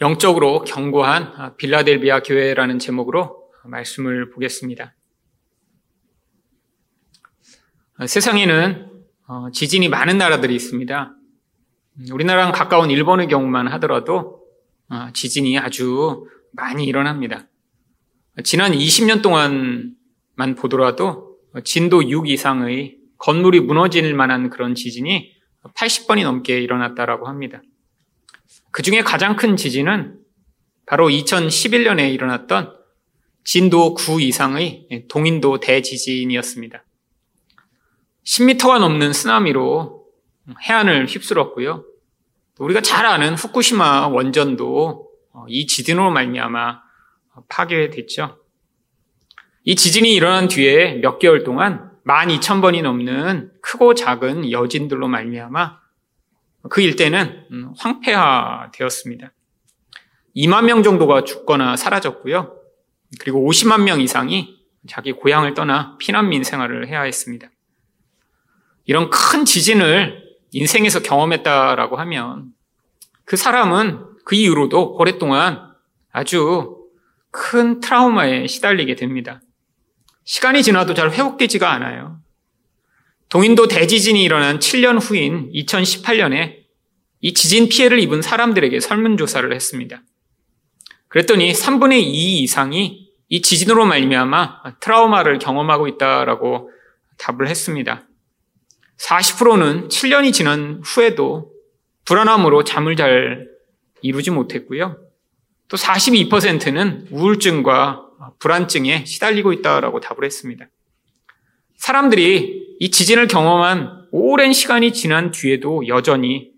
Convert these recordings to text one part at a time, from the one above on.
영적으로 견고한 빌라델비아 교회라는 제목으로 말씀을 보겠습니다. 세상에는 어, 지진이 많은 나라들이 있습니다. 우리나라랑 가까운 일본의 경우만 하더라도 어, 지진이 아주 많이 일어납니다. 지난 20년 동안만 보더라도 진도 6 이상의 건물이 무너질 만한 그런 지진이 80번이 넘게 일어났다라고 합니다. 그 중에 가장 큰 지진은 바로 2011년에 일어났던 진도 9 이상의 동인도 대지진이었습니다. 10m가 넘는 쓰나미로 해안을 휩쓸었고요. 우리가 잘 아는 후쿠시마 원전도 이 지진으로 말미암아 파괴됐죠. 이 지진이 일어난 뒤에 몇 개월 동안 12,000번이 넘는 크고 작은 여진들로 말미암아 그 일대는 음, 황폐화되었습니다. 2만 명 정도가 죽거나 사라졌고요. 그리고 50만 명 이상이 자기 고향을 떠나 피난민 생활을 해야 했습니다. 이런 큰 지진을 인생에서 경험했다라고 하면 그 사람은 그 이후로도 오랫동안 아주 큰 트라우마에 시달리게 됩니다. 시간이 지나도 잘 회복되지가 않아요. 동인도 대지진이 일어난 7년 후인 2018년에 이 지진 피해를 입은 사람들에게 설문조사를 했습니다. 그랬더니 3분의 2 이상이 이 지진으로 말미암아 트라우마를 경험하고 있다라고 답을 했습니다. 40%는 7년이 지난 후에도 불안함으로 잠을 잘 이루지 못했고요. 또 42%는 우울증과 불안증에 시달리고 있다라고 답을 했습니다. 사람들이 이 지진을 경험한 오랜 시간이 지난 뒤에도 여전히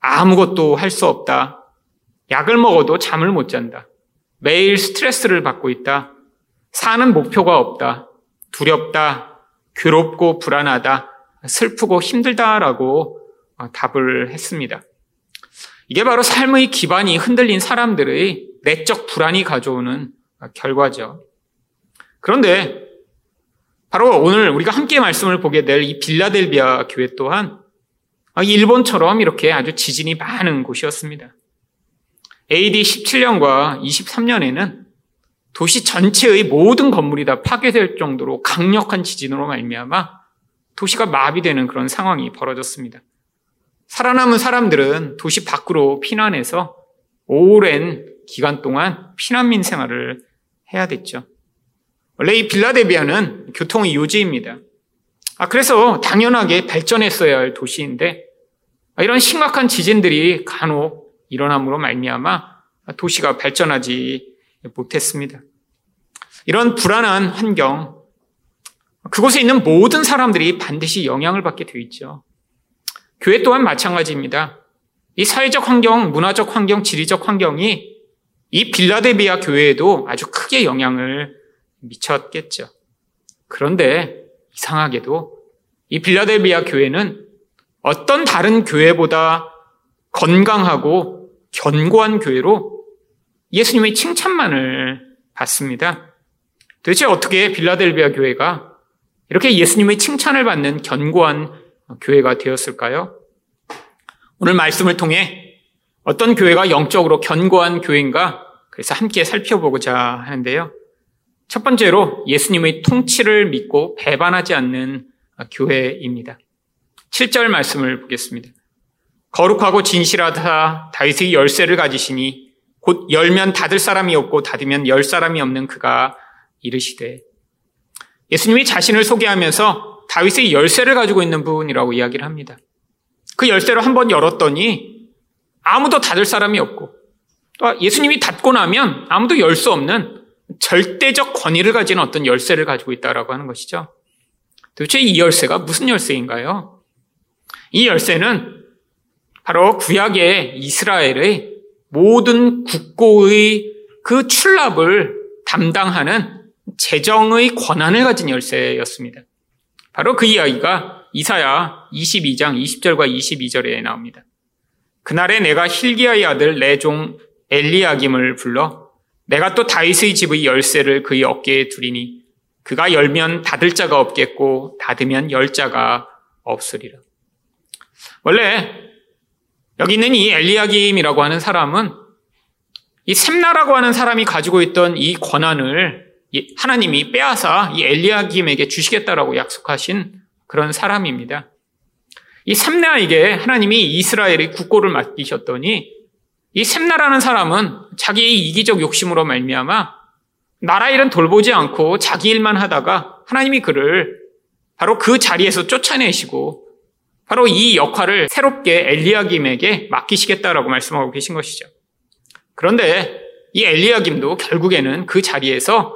아무것도 할 수 없다. 약을 먹어도 잠을 못 잔다. 매일 스트레스를 받고 있다. 사는 목표가 없다. 두렵다. 괴롭고 불안하다. 슬프고 힘들다라고 어, 답을 했습니다. 이게 바로 삶의 기반이 흔들린 사람들의 내적 불안이 가져오는 결과죠. 그런데 바로 오늘 우리가 함께 말씀을 보게 될 이 빌라델비아 교회 또한 일본처럼 이렇게 아주 지진이 많은 곳이었습니다. AD 17년과 23년에는 도시 전체의 모든 건물이 다 파괴될 정도로 강력한 지진으로 말미암아 도시가 마비되는 그런 상황이 벌어졌습니다. 살아남은 사람들은 도시 밖으로 피난해서 오랜 기간 동안 피난민 생활을 해야 됐죠. 원래 이 빌라데비아는 교통의 요지입니다. 아, 그래서 당연하게 발전했어야 할 도시인데 아, 이런 심각한 지진들이 간혹 일어남으로 말미암아 도시가 발전하지 못했습니다. 이런 불안한 환경, 그곳에 있는 모든 사람들이 반드시 영향을 받게 되어 있죠. 교회 또한 마찬가지입니다. 이 사회적 환경, 문화적 환경, 지리적 환경이 이 빌라데비아 교회에도 아주 크게 영향을 미쳤겠죠. 그런데 이상하게도 이 빌라델비아 교회는 어떤 다른 교회보다 건강하고 견고한 교회로 예수님의 칭찬만을 받습니다. 도대체 어떻게 빌라델비아 교회가 이렇게 예수님의 칭찬을 받는 견고한 교회가 되었을까요? 오늘 말씀을 통해 어떤 교회가 영적으로 견고한 교회인가 그래서 함께 살펴보고자 하는데요. 첫 번째로 예수님의 통치를 믿고 배반하지 않는 교회입니다. 7절 말씀을 보겠습니다. 거룩하고 진실하다 다윗의 열쇠를 가지시니 곧 열면 닫을 사람이 없고 닫으면 열 사람이 없는 그가 이르시되 예수님이 자신을 소개하면서 다윗의 열쇠를 가지고 있는 분이라고 이야기를 합니다. 그 열쇠를 한번 열었더니 아무도 닫을 사람이 없고 또 예수님이 닫고 나면 아무도 열 수 없는 절대적 권위를 가진 어떤 열쇠를 가지고 있다라고 하는 것이죠. 도대체 이 열쇠가 무슨 열쇠인가요? 이 열쇠는 바로 구약의 이스라엘의 모든 국고의 그 출납을 담당하는 재정의 권한을 가진 열쇠였습니다. 바로 그 이야기가 이사야 22장 20절과 22절에 나옵니다. 그날에 내가 힐기야의 아들 내종 엘리야김을 불러 내가 또 다윗의 집의 열쇠를 그의 어깨에 두리니 그가 열면 닫을 자가 없겠고 닫으면 열 자가 없으리라. 원래 여기 있는 이 엘리야김이라고 하는 사람은 이 샘나라고 하는 사람이 가지고 있던 이 권한을 하나님이 빼앗아 이 엘리야김에게 주시겠다라고 약속하신 그런 사람입니다. 이 샘나에게 하나님이 이스라엘의 국고를 맡기셨더니 이 샘나라는 사람은 자기의 이기적 욕심으로 말미암아 나라 일은 돌보지 않고 자기 일만 하다가 하나님이 그를 바로 그 자리에서 쫓아내시고 바로 이 역할을 새롭게 엘리야김에게 맡기시겠다라고 말씀하고 계신 것이죠. 그런데 이 엘리야김도 결국에는 그 자리에서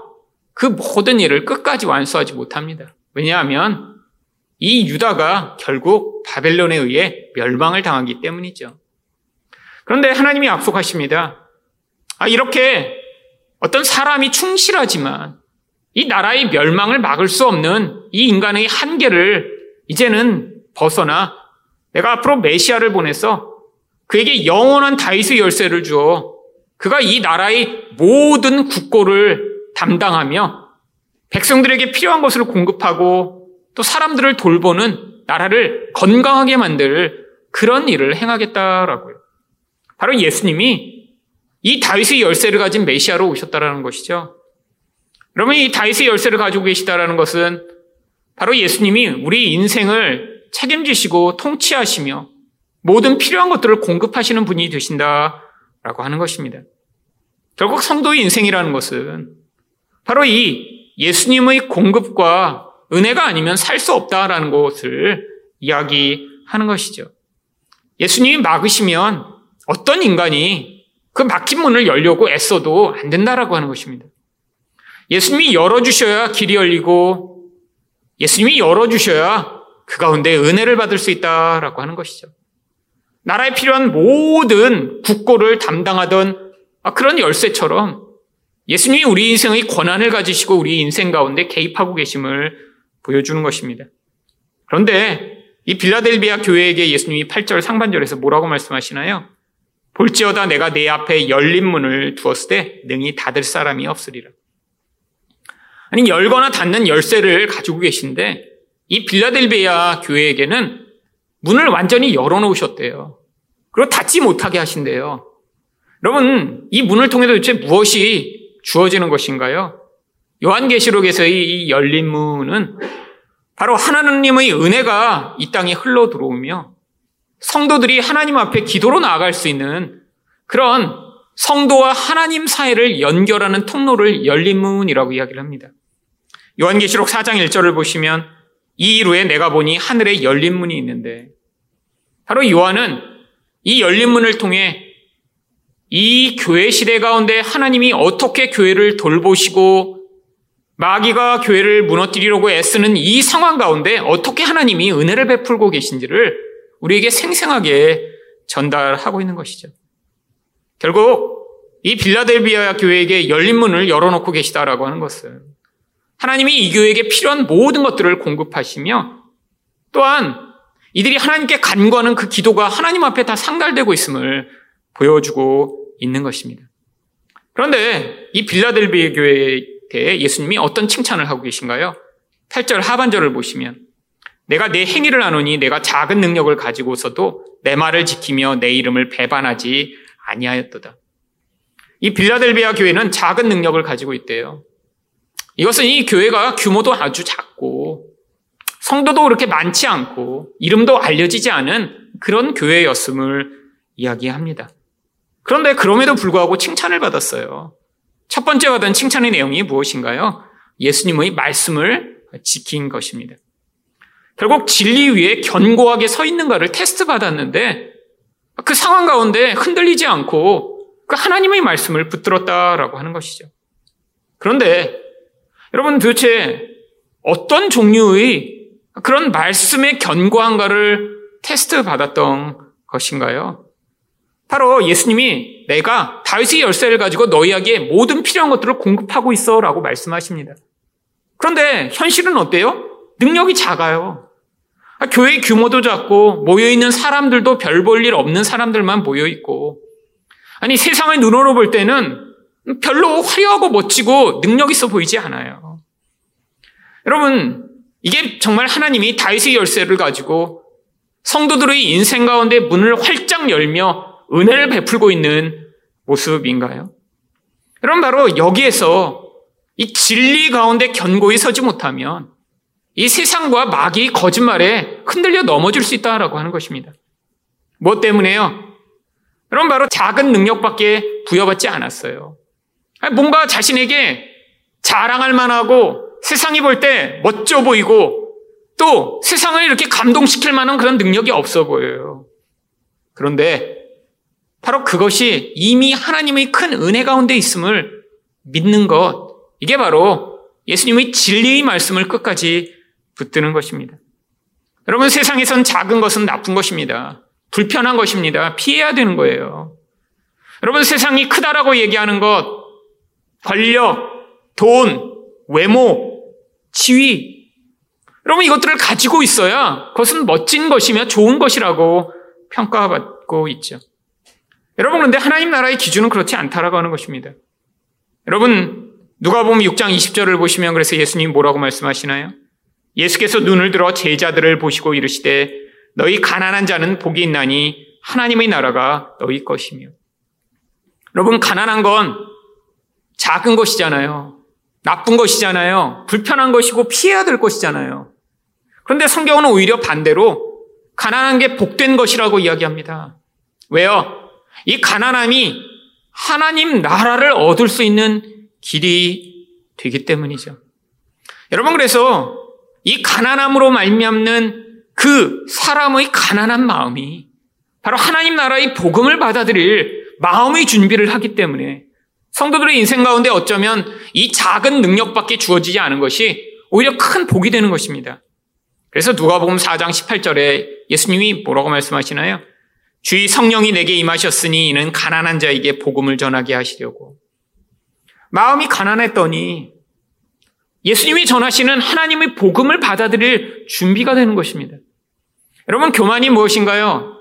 그 모든 일을 끝까지 완수하지 못합니다. 왜냐하면 이 유다가 결국 바벨론에 의해 멸망을 당하기 때문이죠. 그런데 하나님이 약속하십니다. 아, 이렇게 어떤 사람이 충실하지만 이 나라의 멸망을 막을 수 없는 이 인간의 한계를 이제는 벗어나 내가 앞으로 메시아를 보내서 그에게 영원한 다윗의 열쇠를 주어 그가 이 나라의 모든 국고를 담당하며 백성들에게 필요한 것을 공급하고 또 사람들을 돌보는 나라를 건강하게 만들 그런 일을 행하겠다라고요. 바로 예수님이 이 다윗의 열쇠를 가진 메시아로 오셨다라는 것이죠. 그러면 이 다윗의 열쇠를 가지고 계시다라는 것은 바로 예수님이 우리 인생을 책임지시고 통치하시며 모든 필요한 것들을 공급하시는 분이 되신다라고 하는 것입니다. 결국 성도의 인생이라는 것은 바로 이 예수님의 공급과 은혜가 아니면 살 수 없다라는 것을 이야기하는 것이죠. 예수님이 막으시면 어떤 인간이 그 막힌 문을 열려고 애써도 안 된다라고 하는 것입니다. 예수님이 열어주셔야 길이 열리고 예수님이 열어주셔야 그 가운데 은혜를 받을 수 있다라고 하는 것이죠. 나라에 필요한 모든 국고를 담당하던 그런 열쇠처럼 예수님이 우리 인생의 권한을 가지시고 우리 인생 가운데 개입하고 계심을 보여주는 것입니다. 그런데 이 빌라델비아 교회에게 예수님이 8절 상반절에서 뭐라고 말씀하시나요? 볼지어다 내가 내 앞에 열린 문을 두었을 때 능히 닫을 사람이 없으리라. 아니 열거나 닫는 열쇠를 가지고 계신데 이 빌라델비아 교회에게는 문을 완전히 열어놓으셨대요. 그리고 닫지 못하게 하신대요. 여러분 이 문을 통해 도대체 무엇이 주어지는 것인가요? 요한계시록에서의 이 열린 문은 바로 하나님의 은혜가 이 땅에 흘러 들어오며 성도들이 하나님 앞에 기도로 나아갈 수 있는 그런 성도와 하나님 사이를 연결하는 통로를 열린 문이라고 이야기를 합니다. 요한계시록 4장 1절을 보시면 이 이루에 내가 보니 하늘에 열린 문이 있는데 바로 요한은 이 열린 문을 통해 이 교회 시대 가운데 하나님이 어떻게 교회를 돌보시고 마귀가 교회를 무너뜨리려고 애쓰는 이 상황 가운데 어떻게 하나님이 은혜를 베풀고 계신지를 우리에게 생생하게 전달하고 있는 것이죠. 결국 이 빌라델비아 교회에게 열린 문을 열어놓고 계시다라고 하는 것은 하나님이 이 교회에게 필요한 모든 것들을 공급하시며 또한 이들이 하나님께 간구하는 그 기도가 하나님 앞에 다 상달되고 있음을 보여주고 있는 것입니다. 그런데 이 빌라델비아 교회에 대해 예수님이 어떤 칭찬을 하고 계신가요? 8절 하반절을 보시면 내가 내 행위를 하노니 내가 작은 능력을 가지고서도 내 말을 지키며 내 이름을 배반하지 아니하였도다. 이 빌라델비아 교회는 작은 능력을 가지고 있대요. 이것은 이 교회가 규모도 아주 작고 성도도 그렇게 많지 않고 이름도 알려지지 않은 그런 교회였음을 이야기합니다. 그런데 그럼에도 불구하고 칭찬을 받았어요. 첫 번째 받은 칭찬의 내용이 무엇인가요? 예수님의 말씀을 지킨 것입니다. 결국 진리 위에 견고하게 서 있는가를 테스트 받았는데 그 상황 가운데 흔들리지 않고 그 하나님의 말씀을 붙들었다라고 하는 것이죠. 그런데 여러분 도대체 어떤 종류의 그런 말씀의 견고한가를 테스트 받았던 것인가요? 바로 예수님이 내가 다윗의 열쇠를 가지고 너희에게 모든 필요한 것들을 공급하고 있어 라고 말씀하십니다. 그런데 현실은 어때요? 능력이 작아요. 교회 규모도 작고 모여있는 사람들도 별 볼 일 없는 사람들만 모여있고 아니 세상의 눈으로 볼 때는 별로 화려하고 멋지고 능력 있어 보이지 않아요. 여러분, 이게 정말 하나님이 다윗의 열쇠를 가지고 성도들의 인생 가운데 문을 활짝 열며 은혜를 베풀고 있는 모습인가요? 여러분 바로 여기에서 이 진리 가운데 견고히 서지 못하면 이 세상과 마귀 거짓말에 흔들려 넘어질 수 있다라고 하는 것입니다. 뭐 때문에요? 여러분 바로 작은 능력밖에 부여받지 않았어요. 뭔가 자신에게 자랑할 만하고 세상이 볼 때 멋져 보이고 또 세상을 이렇게 감동시킬 만한 그런 능력이 없어 보여요. 그런데 바로 그것이 이미 하나님의 큰 은혜 가운데 있음을 믿는 것, 이게 바로 예수님의 진리의 말씀을 끝까지 붙드는 것입니다. 여러분 세상에선 작은 것은 나쁜 것입니다. 불편한 것입니다. 피해야 되는 거예요. 여러분 세상이 크다라고 얘기하는 것, 권력, 돈, 외모, 지위. 여러분 이것들을 가지고 있어야 그것은 멋진 것이며 좋은 것이라고 평가받고 있죠. 여러분 그런데 하나님 나라의 기준은 그렇지 않다라고 하는 것입니다. 여러분 누가 보면 6장 20절을 보시면 그래서 예수님이 뭐라고 말씀하시나요? 예수께서 눈을 들어 제자들을 보시고 이르시되 너희 가난한 자는 복이 있나니 하나님의 나라가 너희 것이며 여러분 가난한 건 작은 것이잖아요. 나쁜 것이잖아요. 불편한 것이고 피해야 될 것이잖아요. 그런데 성경은 오히려 반대로 가난한 게 복된 것이라고 이야기합니다. 왜요? 이 가난함이 하나님 나라를 얻을 수 있는 길이 되기 때문이죠. 여러분 그래서 이 가난함으로 말미암는 그 사람의 가난한 마음이 바로 하나님 나라의 복음을 받아들일 마음의 준비를 하기 때문에 성도들의 인생 가운데 어쩌면 이 작은 능력밖에 주어지지 않은 것이 오히려 큰 복이 되는 것입니다. 그래서 누가복음 4장 18절에 예수님이 뭐라고 말씀하시나요? 주의 성령이 내게 임하셨으니 이는 가난한 자에게 복음을 전하게 하시려고. 마음이 가난했더니 예수님이 전하시는 하나님의 복음을 받아들일 준비가 되는 것입니다. 여러분, 교만이 무엇인가요?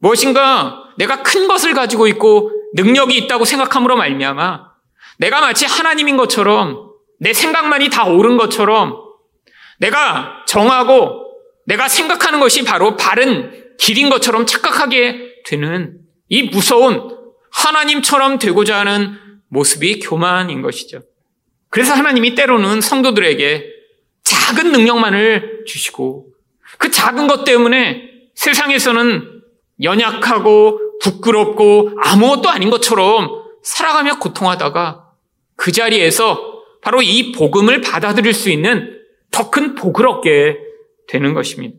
무엇인가 내가 큰 것을 가지고 있고 능력이 있다고 생각함으로 말미암아 내가 마치 하나님인 것처럼 내 생각만이 다 옳은 것처럼 내가 정하고 내가 생각하는 것이 바로 바른 길인 것처럼 착각하게 되는 이 무서운 하나님처럼 되고자 하는 모습이 교만인 것이죠. 그래서 하나님이 때로는 성도들에게 작은 능력만을 주시고 그 작은 것 때문에 세상에서는 연약하고 부끄럽고 아무것도 아닌 것처럼 살아가며 고통하다가 그 자리에서 바로 이 복음을 받아들일 수 있는 더 큰 복을 얻게 되는 것입니다.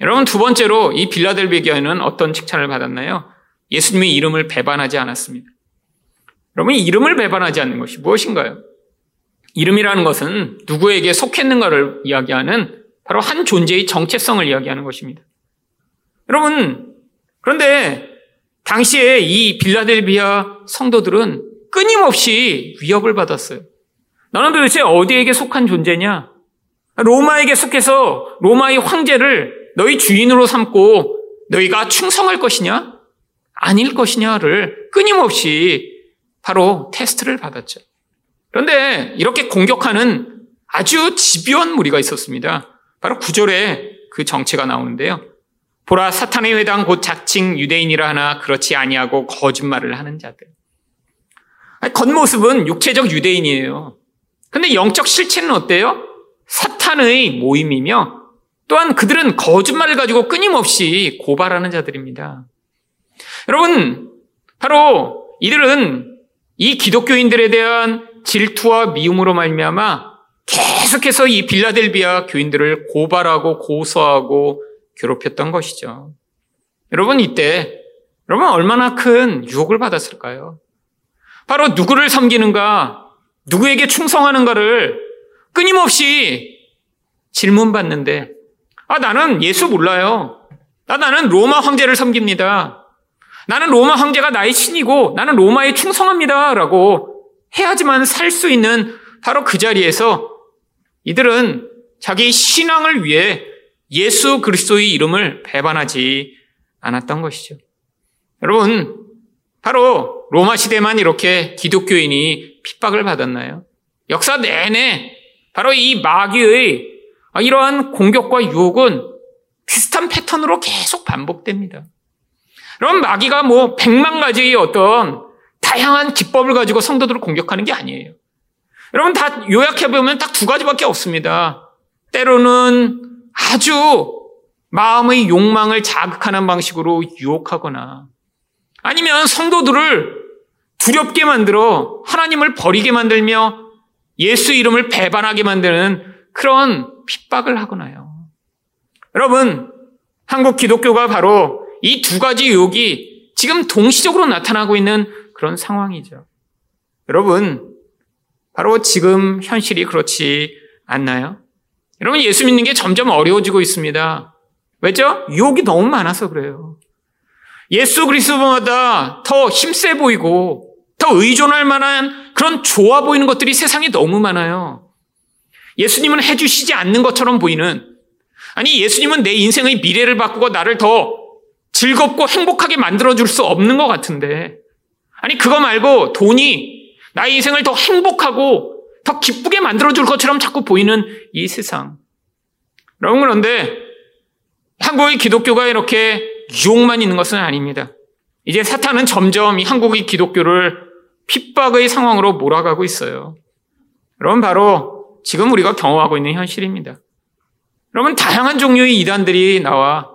여러분 두 번째로 이 빌라델비아 교회는 어떤 칭찬을 받았나요? 예수님의 이름을 배반하지 않았습니다. 여러분 이름을 배반하지 않는 것이 무엇인가요? 이름이라는 것은 누구에게 속했는가를 이야기하는 바로 한 존재의 정체성을 이야기하는 것입니다. 여러분, 그런데 당시에 이 빌라델비아 성도들은 끊임없이 위협을 받았어요. 너는 도대체 어디에게 속한 존재냐? 로마에게 속해서 로마의 황제를 너희 주인으로 삼고 너희가 충성할 것이냐? 아닐 것이냐를 끊임없이 바로 테스트를 받았죠. 그런데 이렇게 공격하는 아주 집요한 무리가 있었습니다. 바로 구절에 그 정체가 나오는데요. 보라 사탄의 회당 곧 자칭 유대인이라 하나 그렇지 아니하고 거짓말을 하는 자들. 겉모습은 육체적 유대인이에요. 근데 영적 실체는 어때요? 사탄의 모임이며 또한 그들은 거짓말을 가지고 끊임없이 고발하는 자들입니다. 여러분, 바로 이들은 이 기독교인들에 대한 질투와 미움으로 말미암아 계속해서 이 빌라델비아 교인들을 고발하고 고소하고 괴롭혔던 것이죠. 여러분 이때 여러분 얼마나 큰 유혹을 받았을까요? 바로 누구를 섬기는가, 누구에게 충성하는가를 끊임없이 질문받는데, 아, 나는 예수 몰라요. 아, 나는 로마 황제를 섬깁니다. 나는 로마 황제가 나의 신이고, 나는 로마에 충성합니다. 라고 해야지만 살 수 있는 바로 그 자리에서 이들은 자기 신앙을 위해 예수 그리스도의 이름을 배반하지 않았던 것이죠. 여러분, 바로 로마 시대만 이렇게 기독교인이 핍박을 받았나요? 역사 내내 바로 이 마귀의 이러한 공격과 유혹은 비슷한 패턴으로 계속 반복됩니다. 그럼 마귀가 뭐 백만 가지의 어떤 다양한 기법을 가지고 성도들을 공격하는 게 아니에요. 여러분 다 요약해보면 딱 두 가지밖에 없습니다. 때로는 아주 마음의 욕망을 자극하는 방식으로 유혹하거나 아니면 성도들을 두렵게 만들어 하나님을 버리게 만들며 예수 이름을 배반하게 만드는 그런 핍박을 하거나요. 여러분, 한국 기독교가 바로 이 두 가지 유혹이 지금 동시적으로 나타나고 있는 그런 상황이죠. 여러분, 바로 지금 현실이 그렇지 않나요? 여러분, 예수 믿는 게 점점 어려워지고 있습니다. 왜죠? 유혹이 너무 많아서 그래요. 예수 그리스도마다 더 힘세 보이고 더 의존할 만한 그런 좋아 보이는 것들이 세상에 너무 많아요. 예수님은 해주시지 않는 것처럼 보이는 아니 예수님은 내 인생의 미래를 바꾸고 나를 더 즐겁고 행복하게 만들어줄 수 없는 것 같은데 아니 그거 말고 돈이 나의 인생을 더 행복하고 더 기쁘게 만들어줄 것처럼 자꾸 보이는 이 세상. 여러분 그런데 한국의 기독교가 이렇게 유혹만 있는 것은 아닙니다. 이제 사탄은 점점 이 한국의 기독교를 핍박의 상황으로 몰아가고 있어요. 여러분 바로 지금 우리가 경험하고 있는 현실입니다. 여러분 다양한 종류의 이단들이 나와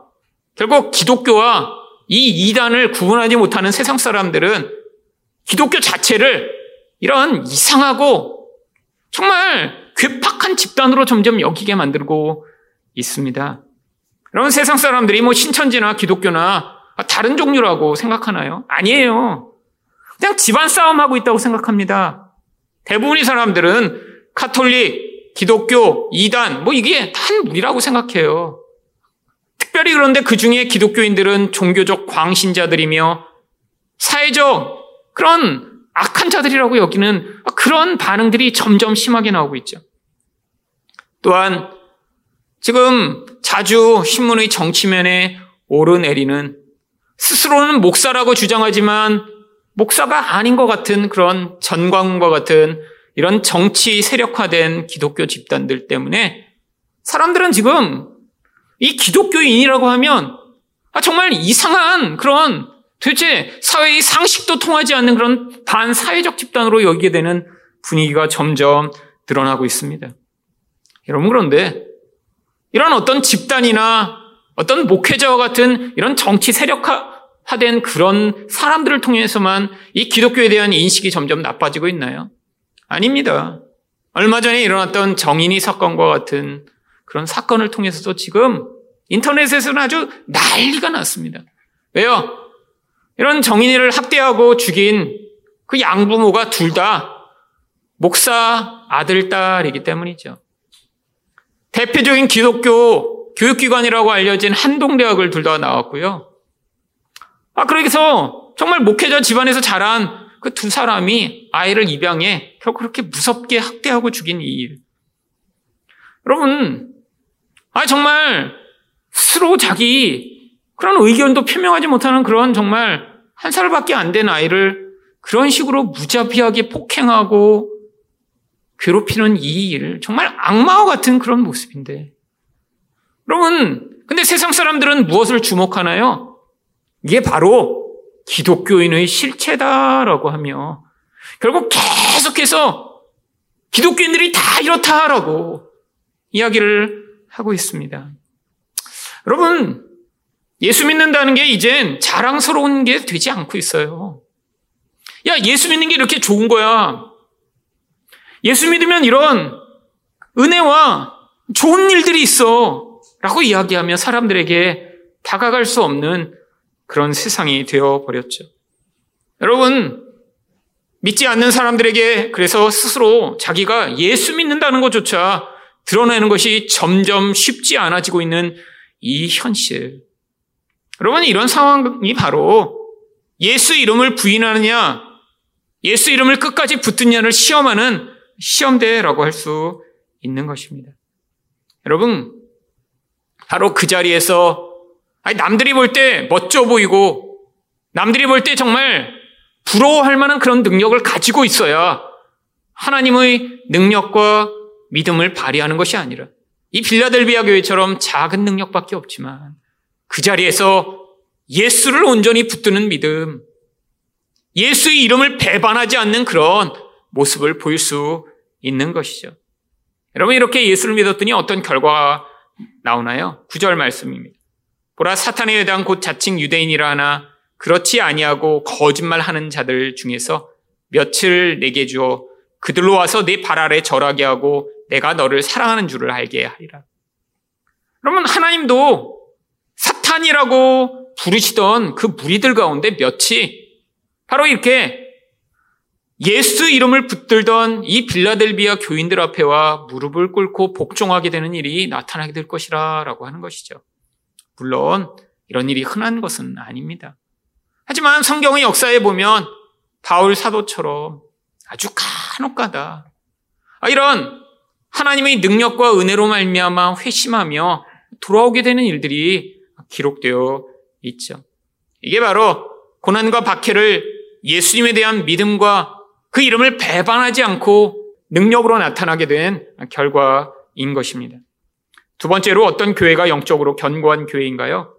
결국 기독교와 이 이단을 구분하지 못하는 세상 사람들은 기독교 자체를 이런 이상하고 정말 괴팍한 집단으로 점점 여기게 만들고 있습니다. 여러분 세상 사람들이 뭐 신천지나 기독교나 다른 종류라고 생각하나요? 아니에요. 그냥 집안 싸움하고 있다고 생각합니다. 대부분의 사람들은 카톨릭, 기독교, 이단, 뭐 이게 한 무리라고 생각해요. 특별히 그런데 그 중에 기독교인들은 종교적 광신자들이며 사회적 그런 악한 자들이라고 여기는 그런 반응들이 점점 심하게 나오고 있죠. 또한 지금 자주 신문의 정치면에 오르내리는 스스로는 목사라고 주장하지만 목사가 아닌 것 같은 그런 전광과 같은 이런 정치 세력화된 기독교 집단들 때문에 사람들은 지금 이 기독교인이라고 하면 아, 정말 이상한 그런 도대체 사회의 상식도 통하지 않는 그런 반사회적 집단으로 여기게 되는 분위기가 점점 드러나고 있습니다. 여러분 그런데 이런 어떤 집단이나 어떤 목회자와 같은 이런 정치 세력화된 그런 사람들을 통해서만 이 기독교에 대한 인식이 점점 나빠지고 있나요? 아닙니다. 얼마 전에 일어났던 정인이 사건과 같은 그런 사건을 통해서도 지금 인터넷에서는 아주 난리가 났습니다. 왜요? 이런 정인이를 학대하고 죽인 그 양부모가 둘 다 목사 아들, 딸이기 때문이죠. 대표적인 기독교 교육기관이라고 알려진 한동대학을 둘 다 나왔고요. 아, 그래서 정말 목회자 집안에서 자란 그 두 사람이 아이를 입양해 결국 그렇게 무섭게 학대하고 죽인 이 일. 여러분, 아, 정말 스스로 자기 그런 의견도 표명하지 못하는 그런 정말 한 살밖에 안 된 아이를 그런 식으로 무자비하게 폭행하고 괴롭히는 이 일, 정말 악마와 같은 그런 모습인데. 여러분, 근데 세상 사람들은 무엇을 주목하나요? 이게 바로 기독교인의 실체다라고 하며 결국 계속해서 기독교인들이 다 이렇다라고 이야기를 하고 있습니다. 여러분, 예수 믿는다는 게 이젠 자랑스러운 게 되지 않고 있어요. 야, 예수 믿는 게 이렇게 좋은 거야. 예수 믿으면 이런 은혜와 좋은 일들이 있어. 라고 이야기하며 사람들에게 다가갈 수 없는 그런 세상이 되어 버렸죠. 여러분, 믿지 않는 사람들에게 그래서 스스로 자기가 예수 믿는다는 것조차 드러내는 것이 점점 쉽지 않아지고 있는 이 현실. 여러분, 이런 상황이 바로 예수 이름을 부인하느냐, 예수 이름을 끝까지 붙드냐를 시험하는 시험대라고 할 수 있는 것입니다. 여러분, 바로 그 자리에서 남들이 볼 때 멋져 보이고 남들이 볼 때 정말 부러워할 만한 그런 능력을 가지고 있어야 하나님의 능력과 믿음을 발휘하는 것이 아니라 이 빌라델비아 교회처럼 작은 능력밖에 없지만 그 자리에서 예수를 온전히 붙드는 믿음, 예수의 이름을 배반하지 않는 그런 모습을 보일 수 있는 것이죠. 여러분 이렇게 예수를 믿었더니 어떤 결과가 나오나요? 구절 말씀입니다. 보라 사탄에 대한 곧 자칭 유대인이라 하나 그렇지 아니하고 거짓말하는 자들 중에서 며칠 내게 주어 그들로 와서 내 발 아래 절하게 하고 내가 너를 사랑하는 줄을 알게 하리라. 그러면 하나님도 사탄이라고 부르시던 그 무리들 가운데 몇이 바로 이렇게 예수 이름을 붙들던 이 빌라델비아 교인들 앞에 와 무릎을 꿇고 복종하게 되는 일이 나타나게 될 것이라 라고 하는 것이죠. 물론 이런 일이 흔한 것은 아닙니다. 하지만 성경의 역사에 보면 바울 사도처럼 아주 간혹가다 아, 이런 하나님의 능력과 은혜로 말미암아 회심하며 돌아오게 되는 일들이 기록되어 있죠. 이게 바로 고난과 박해를 예수님에 대한 믿음과 그 이름을 배반하지 않고 능력으로 나타나게 된 결과인 것입니다. 두 번째로 어떤 교회가 영적으로 견고한 교회인가요?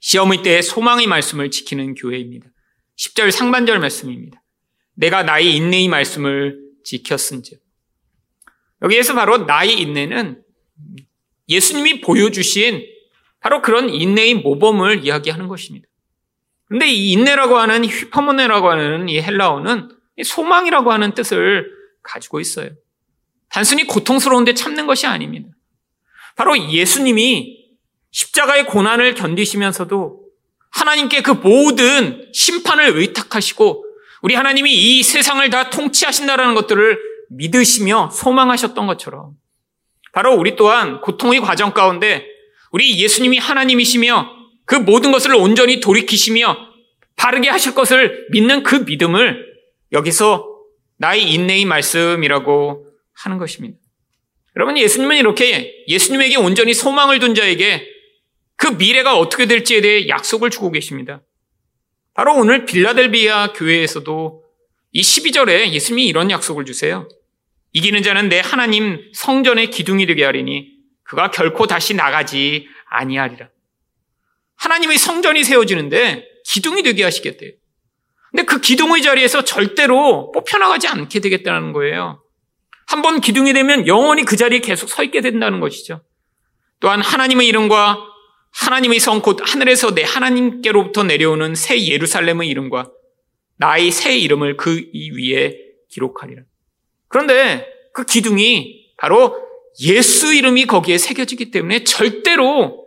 시험의 때에 소망의 말씀을 지키는 교회입니다. 10절 상반절 말씀입니다. 내가 나의 인내의 말씀을 지켰은즉. 여기에서 바로 나의 인내는 예수님이 보여주신 바로 그런 인내의 모범을 이야기하는 것입니다. 그런데 이 인내라고 하는 휘퍼모네라고 하는 이 헬라어는 소망이라고 하는 뜻을 가지고 있어요. 단순히 고통스러운데 참는 것이 아닙니다. 바로 예수님이 십자가의 고난을 견디시면서도 하나님께 그 모든 심판을 의탁하시고 우리 하나님이 이 세상을 다 통치하신다라는 것들을 믿으시며 소망하셨던 것처럼 바로 우리 또한 고통의 과정 가운데 우리 예수님이 하나님이시며 그 모든 것을 온전히 돌이키시며 바르게 하실 것을 믿는 그 믿음을 여기서 나의 인내의 말씀이라고 하는 것입니다. 여러분, 예수님은 이렇게 예수님에게 온전히 소망을 둔 자에게 그 미래가 어떻게 될지에 대해 약속을 주고 계십니다. 바로 오늘 빌라델비아 교회에서도 이 12절에 예수님이 이런 약속을 주세요. 이기는 자는 내 하나님 성전의 기둥이 되게 하리니 그가 결코 다시 나가지 아니하리라. 하나님의 성전이 세워지는데 기둥이 되게 하시겠대요. 근데 그 기둥의 자리에서 절대로 뽑혀나가지 않게 되겠다는 거예요. 한번 기둥이 되면 영원히 그 자리에 계속 서 있게 된다는 것이죠. 또한 하나님의 이름과 하나님의 성 곧 하늘에서 내 하나님께로부터 내려오는 새 예루살렘의 이름과 나의 새 이름을 그 위에 기록하리라. 그런데 그 기둥이 바로 예수 이름이 거기에 새겨지기 때문에 절대로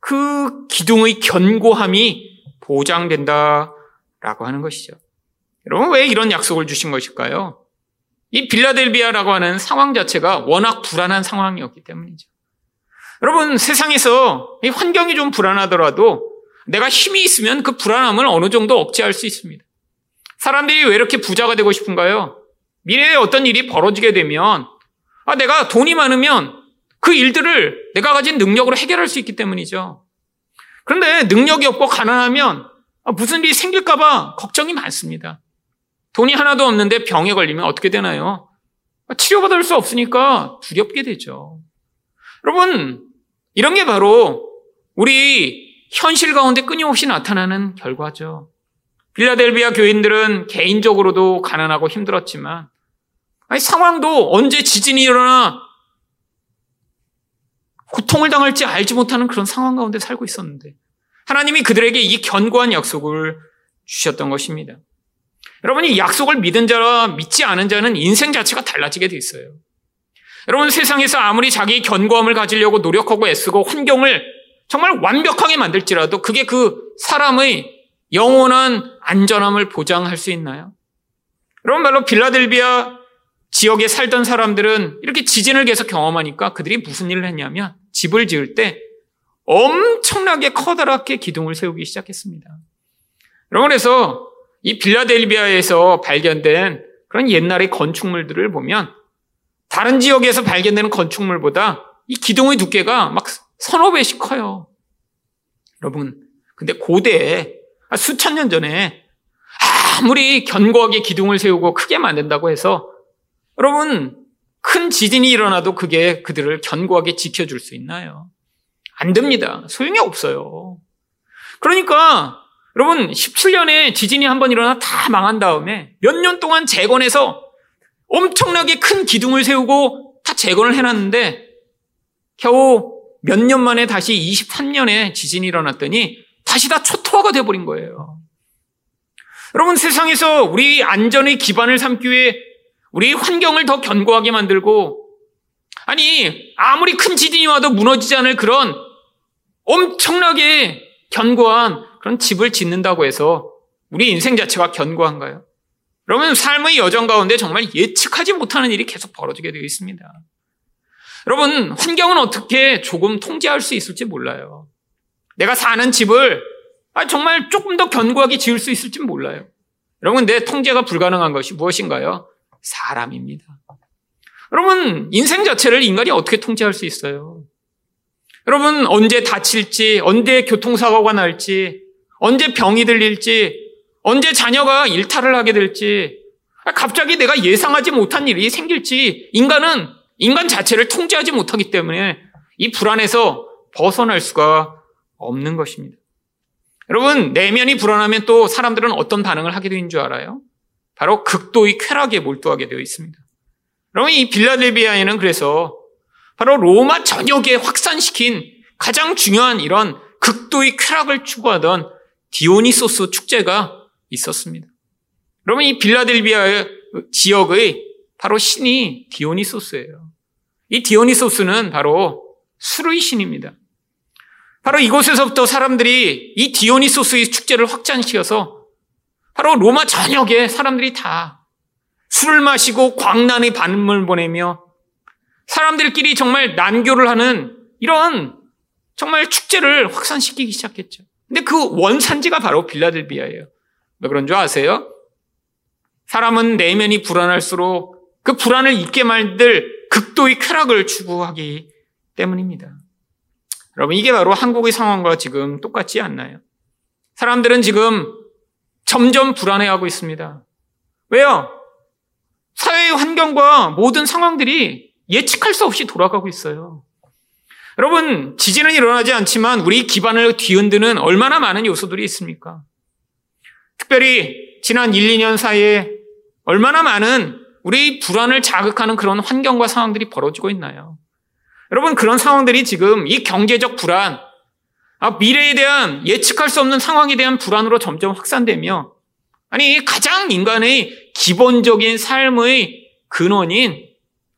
그 기둥의 견고함이 보장된다라고 하는 것이죠. 여러분 왜 이런 약속을 주신 것일까요? 이 빌라델비아라고 하는 상황 자체가 워낙 불안한 상황이었기 때문이죠. 여러분 세상에서 이 환경이 좀 불안하더라도 내가 힘이 있으면 그 불안함을 어느 정도 억제할 수 있습니다. 사람들이 왜 이렇게 부자가 되고 싶은가요? 미래에 어떤 일이 벌어지게 되면 아 내가 돈이 많으면 그 일들을 내가 가진 능력으로 해결할 수 있기 때문이죠. 그런데 능력이 없고 가난하면 아, 무슨 일이 생길까봐 걱정이 많습니다. 돈이 하나도 없는데 병에 걸리면 어떻게 되나요? 아, 치료받을 수 없으니까 두렵게 되죠. 여러분, 이런 게 바로 우리 현실 가운데 끊임없이 나타나는 결과죠. 빌라델비아 교인들은 개인적으로도 가난하고 힘들었지만 아니, 상황도 언제 지진이 일어나 고통을 당할지 알지 못하는 그런 상황 가운데 살고 있었는데 하나님이 그들에게 이 견고한 약속을 주셨던 것입니다. 여러분이 약속을 믿은 자와 믿지 않은 자는 인생 자체가 달라지게 돼 있어요. 여러분 세상에서 아무리 자기 견고함을 가지려고 노력하고 애쓰고 환경을 정말 완벽하게 만들지라도 그게 그 사람의 영원한 안전함을 보장할 수 있나요? 여러분 말로 빌라델비아 지역에 살던 사람들은 이렇게 지진을 계속 경험하니까 그들이 무슨 일을 했냐면 집을 지을 때 엄청나게 커다랗게 기둥을 세우기 시작했습니다. 그래서 이 빌라델비아에서 발견된 그런 옛날의 건축물들을 보면 다른 지역에서 발견되는 건축물보다 이 기둥의 두께가 막 서너 배씩 커요. 여러분, 근데 고대에 수천 년 전에 아무리 견고하게 기둥을 세우고 크게 만든다고 해서 여러분, 큰 지진이 일어나도 그게 그들을 견고하게 지켜줄 수 있나요? 안 됩니다. 소용이 없어요. 그러니까 여러분, 17년에 지진이 한 번 일어나 다 망한 다음에 몇 년 동안 재건해서 엄청나게 큰 기둥을 세우고 다 재건을 해놨는데 겨우 몇 년 만에 다시 23년에 지진이 일어났더니 다시 다 초토화가 돼버린 거예요. 여러분 세상에서 우리 안전의 기반을 삼기 위해 우리 환경을 더 견고하게 만들고 아니 아무리 큰 지진이 와도 무너지지 않을 그런 엄청나게 견고한 그런 집을 짓는다고 해서 우리 인생 자체가 견고한가요? 그러면 삶의 여정 가운데 정말 예측하지 못하는 일이 계속 벌어지게 되어 있습니다. 여러분, 환경은 어떻게 조금 통제할 수 있을지 몰라요. 내가 사는 집을 아, 정말 조금 더 견고하게 지을 수 있을지 몰라요. 여러분, 내 통제가 불가능한 것이 무엇인가요? 사람입니다. 여러분, 인생 자체를 인간이 어떻게 통제할 수 있어요? 여러분, 언제 다칠지, 언제 교통사고가 날지, 언제 병이 들릴지, 언제 자녀가 일탈을 하게 될지, 갑자기 내가 예상하지 못한 일이 생길지, 인간은 인간 자체를 통제하지 못하기 때문에 이 불안에서 벗어날 수가 없는 것입니다. 여러분, 내면이 불안하면 또 사람들은 어떤 반응을 하게 되는 줄 알아요? 바로 극도의 쾌락에 몰두하게 되어 있습니다. 여러분, 이 빌라델비아에는 그래서 바로 로마 전역에 확산시킨 가장 중요한 이런 극도의 쾌락을 추구하던 디오니소스 축제가 있었습니다. 여러분, 이 빌라델비아 지역의 바로 신이 디오니소스예요. 이 디오니소스는 바로 술의 신입니다. 바로 이곳에서부터 사람들이 이 디오니소스의 축제를 확장시켜서 바로 로마 전역에 사람들이 다 술을 마시고 광란의 반음을 보내며 사람들끼리 정말 난교를 하는 이런 정말 축제를 확산시키기 시작했죠. 근데 그 원산지가 바로 빌라델비아예요. 왜 그런 줄 아세요? 사람은 내면이 불안할수록 그 불안을 잊게 만들 극도의 쾌락을 추구하기 때문입니다. 여러분, 이게 바로 한국의 상황과 지금 똑같지 않나요? 사람들은 지금 점점 불안해하고 있습니다. 왜요? 사회의 환경과 모든 상황들이 예측할 수 없이 돌아가고 있어요. 여러분, 지진은 일어나지 않지만 우리 기반을 뒤흔드는 얼마나 많은 요소들이 있습니까? 특별히 지난 1, 2년 사이에 얼마나 많은 우리 불안을 자극하는 그런 환경과 상황들이 벌어지고 있나요? 여러분, 그런 상황들이 지금 이 경제적 불안, 아, 미래에 대한 예측할 수 없는 상황에 대한 불안으로 점점 확산되며, 아니, 가장 인간의 기본적인 삶의 근원인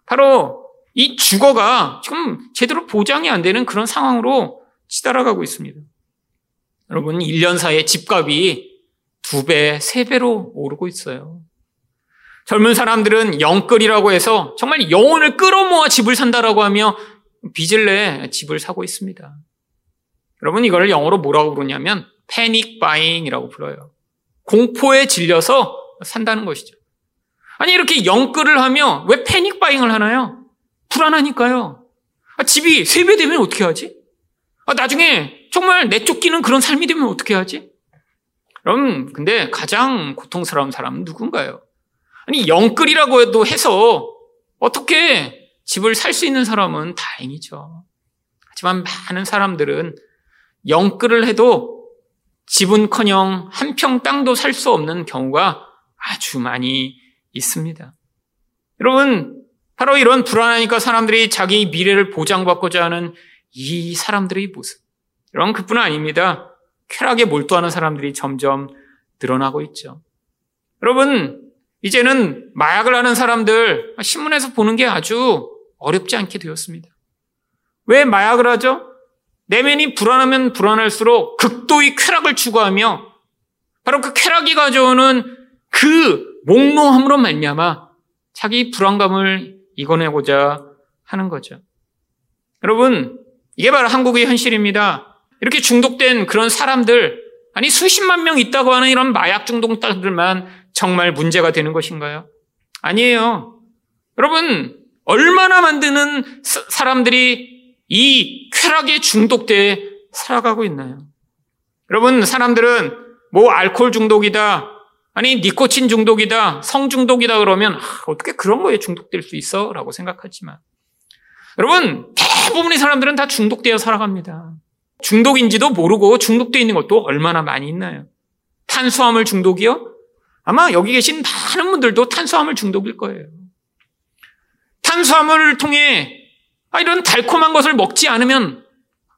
바로 이 주거가 지금 제대로 보장이 안 되는 그런 상황으로 치달아가고 있습니다. 여러분, 1년 사이에 집값이 두 배, 세 배로 오르고 있어요. 젊은 사람들은 영끌이라고 해서 정말 영혼을 끌어모아 집을 산다라고 하며 빚을 내 집을 사고 있습니다. 여러분 이걸 영어로 뭐라고 부르냐면 패닉 바잉이라고 불러요. 공포에 질려서 산다는 것이죠. 아니 이렇게 영끌을 하며 왜 패닉 바잉을 하나요? 불안하니까요. 아, 집이 세배 되면 어떻게 하지? 아, 나중에 정말 내쫓기는 그런 삶이 되면 어떻게 하지? 그럼 근데 가장 고통스러운 사람은 누군가요? 아니, 영끌이라고 해도 해서 어떻게 집을 살 수 있는 사람은 다행이죠. 하지만 많은 사람들은 영끌을 해도 집은 커녕 한 평 땅도 살 수 없는 경우가 아주 많이 있습니다. 여러분, 바로 이런 불안하니까 사람들이 자기 미래를 보장받고자 하는 이 사람들의 모습. 여러분, 그뿐 아닙니다. 쾌락에 몰두하는 사람들이 점점 늘어나고 있죠. 여러분, 이제는 마약을 하는 사람들 신문에서 보는 게 아주 어렵지 않게 되었습니다. 왜 마약을 하죠? 내면이 불안하면 불안할수록 극도의 쾌락을 추구하며 바로 그 쾌락이 가져오는 그 몽롱함으로 말미암아 자기 불안감을 이겨내고자 하는 거죠. 여러분, 이게 바로 한국의 현실입니다. 이렇게 중독된 그런 사람들, 아니 수십만 명 있다고 하는 이런 마약 중독자들만 정말 문제가 되는 것인가요? 아니에요. 여러분, 얼마나 만드는 사람들이 이 쾌락에 중독돼 살아가고 있나요? 여러분, 사람들은 뭐 알코올 중독이다, 아니 니코틴 중독이다, 성 중독이다 그러면 아, 어떻게 그런 거에 중독될 수 있어? 라고 생각하지만 여러분, 대부분의 사람들은 다 중독되어 살아갑니다. 중독인지도 모르고 중독되어 있는 것도 얼마나 많이 있나요? 탄수화물 중독이요? 아마 여기 계신 많은 분들도 탄수화물 중독일 거예요. 탄수화물을 통해 아, 이런 달콤한 것을 먹지 않으면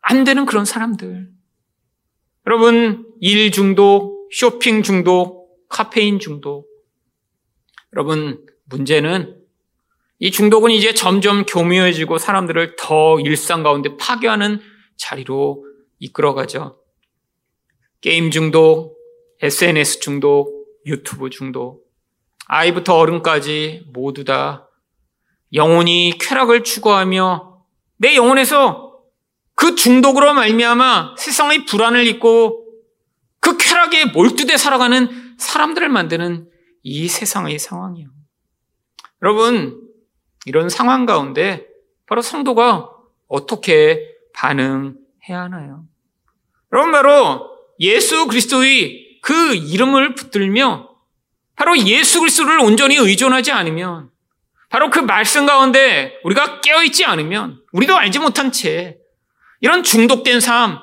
안 되는 그런 사람들. 여러분, 일 중독, 쇼핑 중독, 카페인 중독. 여러분, 문제는 이 중독은 이제 점점 교묘해지고 사람들을 더 일상 가운데 파괴하는 자리로 이끌어가죠. 게임 중독, SNS 중독, 유튜브 중독, 아이부터 어른까지 모두 다 영혼이 쾌락을 추구하며 내 영혼에서 그 중독으로 말미암아 세상의 불안을 잊고 그 쾌락에 몰두돼 살아가는 사람들을 만드는 이 세상의 상황이요. 여러분, 이런 상황 가운데 바로 성도가 어떻게 반응해야 하나요? 여러분, 바로 예수 그리스도의 그 이름을 붙들며 바로 예수 그리스도를 온전히 의존하지 않으면 바로 그 말씀 가운데 우리가 깨어있지 않으면 우리도 알지 못한 채 이런 중독된 삶,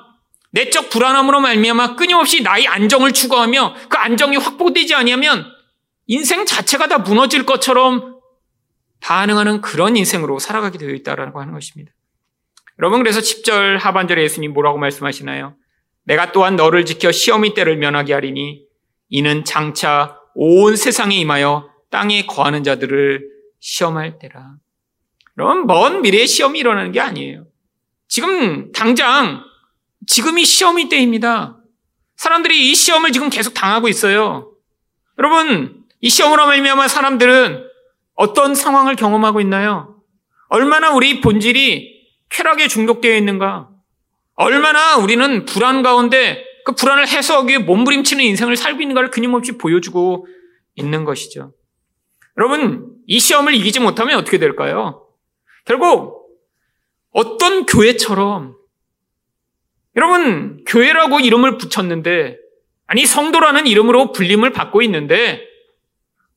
내적 불안함으로 말미암아 끊임없이 나의 안정을 추구하며 그 안정이 확보되지 아니하면 인생 자체가 다 무너질 것처럼 반응하는 그런 인생으로 살아가게 되어 있다라고 하는 것입니다. 여러분 그래서 10절 하반절에 예수님 뭐라고 말씀하시나요? 내가 또한 너를 지켜 시험의 때를 면하게 하리니 이는 장차 온 세상에 임하여 땅에 거하는 자들을 시험할 때라. 그럼 먼 미래에 시험이 일어나는 게 아니에요. 지금 당장 지금이 시험이 때입니다. 사람들이 이 시험을 지금 계속 당하고 있어요. 여러분, 이 시험으로 말미암아 사람들은 어떤 상황을 경험하고 있나요? 얼마나 우리 본질이 쾌락에 중독되어 있는가? 얼마나 우리는 불안 가운데 그 불안을 해소하기 위해 몸부림치는 인생을 살고 있는가를 끊임없이 보여주고 있는 것이죠. 여러분, 이 시험을 이기지 못하면 어떻게 될까요? 결국 어떤 교회처럼 여러분, 교회라고 이름을 붙였는데 아니 성도라는 이름으로 불림을 받고 있는데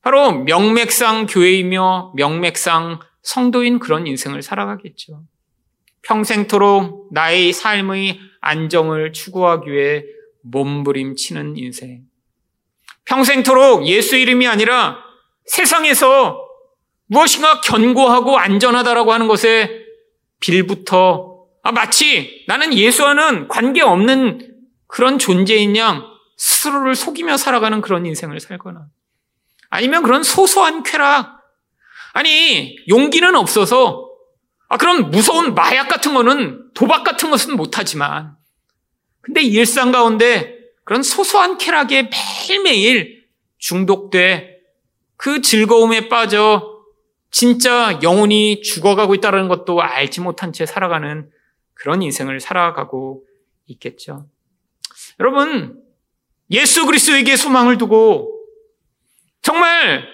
바로 명맥상 교회이며 명맥상 성도인 그런 인생을 살아가겠죠. 평생토록 나의 삶의 안정을 추구하기 위해 몸부림치는 인생. 평생토록 예수 이름이 아니라 세상에서 무엇인가 견고하고 안전하다라고 하는 것에 빌부터 아, 마치 나는 예수와는 관계없는 그런 존재인 양 스스로를 속이며 살아가는 그런 인생을 살거나 아니면 그런 소소한 쾌락 아니 용기는 없어서 아, 그런 무서운 마약 같은 거는 도박 같은 것은 못하지만, 근데 일상 가운데 그런 소소한 쾌락에 매일매일 중독돼 그 즐거움에 빠져 진짜 영혼이 죽어가고 있다는 것도 알지 못한 채 살아가는 그런 인생을 살아가고 있겠죠. 여러분, 예수 그리스도에게 소망을 두고 정말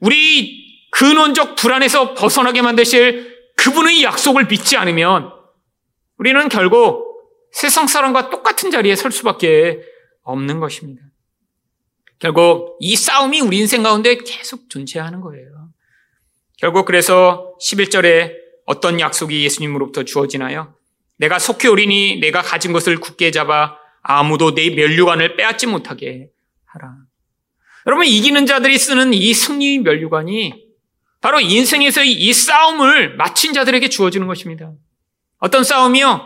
우리 근원적 불안에서 벗어나게 만드실 그분의 약속을 믿지 않으면 우리는 결국 세상 사람과 똑같은 자리에 설 수밖에 없는 것입니다. 결국 이 싸움이 우리 인생 가운데 계속 존재하는 거예요. 결국 그래서 11절에 어떤 약속이 예수님으로부터 주어지나요? 내가 속히 오리니 내가 가진 것을 굳게 잡아 아무도 내 멸류관을 빼앗지 못하게 하라. 여러분 이기는 자들이 쓰는 이 승리 멸류관이 바로 인생에서 이 싸움을 마친 자들에게 주어지는 것입니다. 어떤 싸움이요?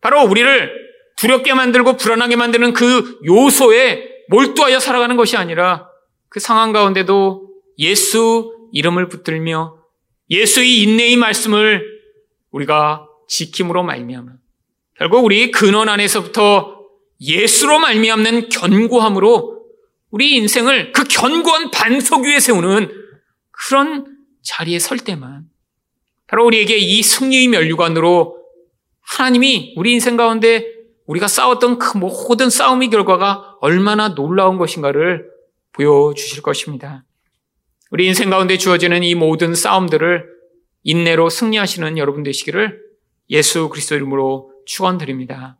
바로 우리를 두렵게 만들고 불안하게 만드는 그 요소에 몰두하여 살아가는 것이 아니라 그 상황 가운데도 예수 이름을 붙들며 예수의 인내의 말씀을 우리가 지킴으로 말미암아 결국 우리 근원 안에서부터 예수로 말미암는 견고함으로 우리 인생을 그 견고한 반석 위에 세우는 그런 자리에 설 때만 바로 우리에게 이 승리의 멸류관으로 하나님이 우리 인생 가운데 우리가 싸웠던 그 모든 싸움의 결과가 얼마나 놀라운 것인가를 보여주실 것입니다. 우리 인생 가운데 주어지는 이 모든 싸움들을 인내로 승리하시는 여러분 되시기를 예수 그리스도 이름으로 축원드립니다.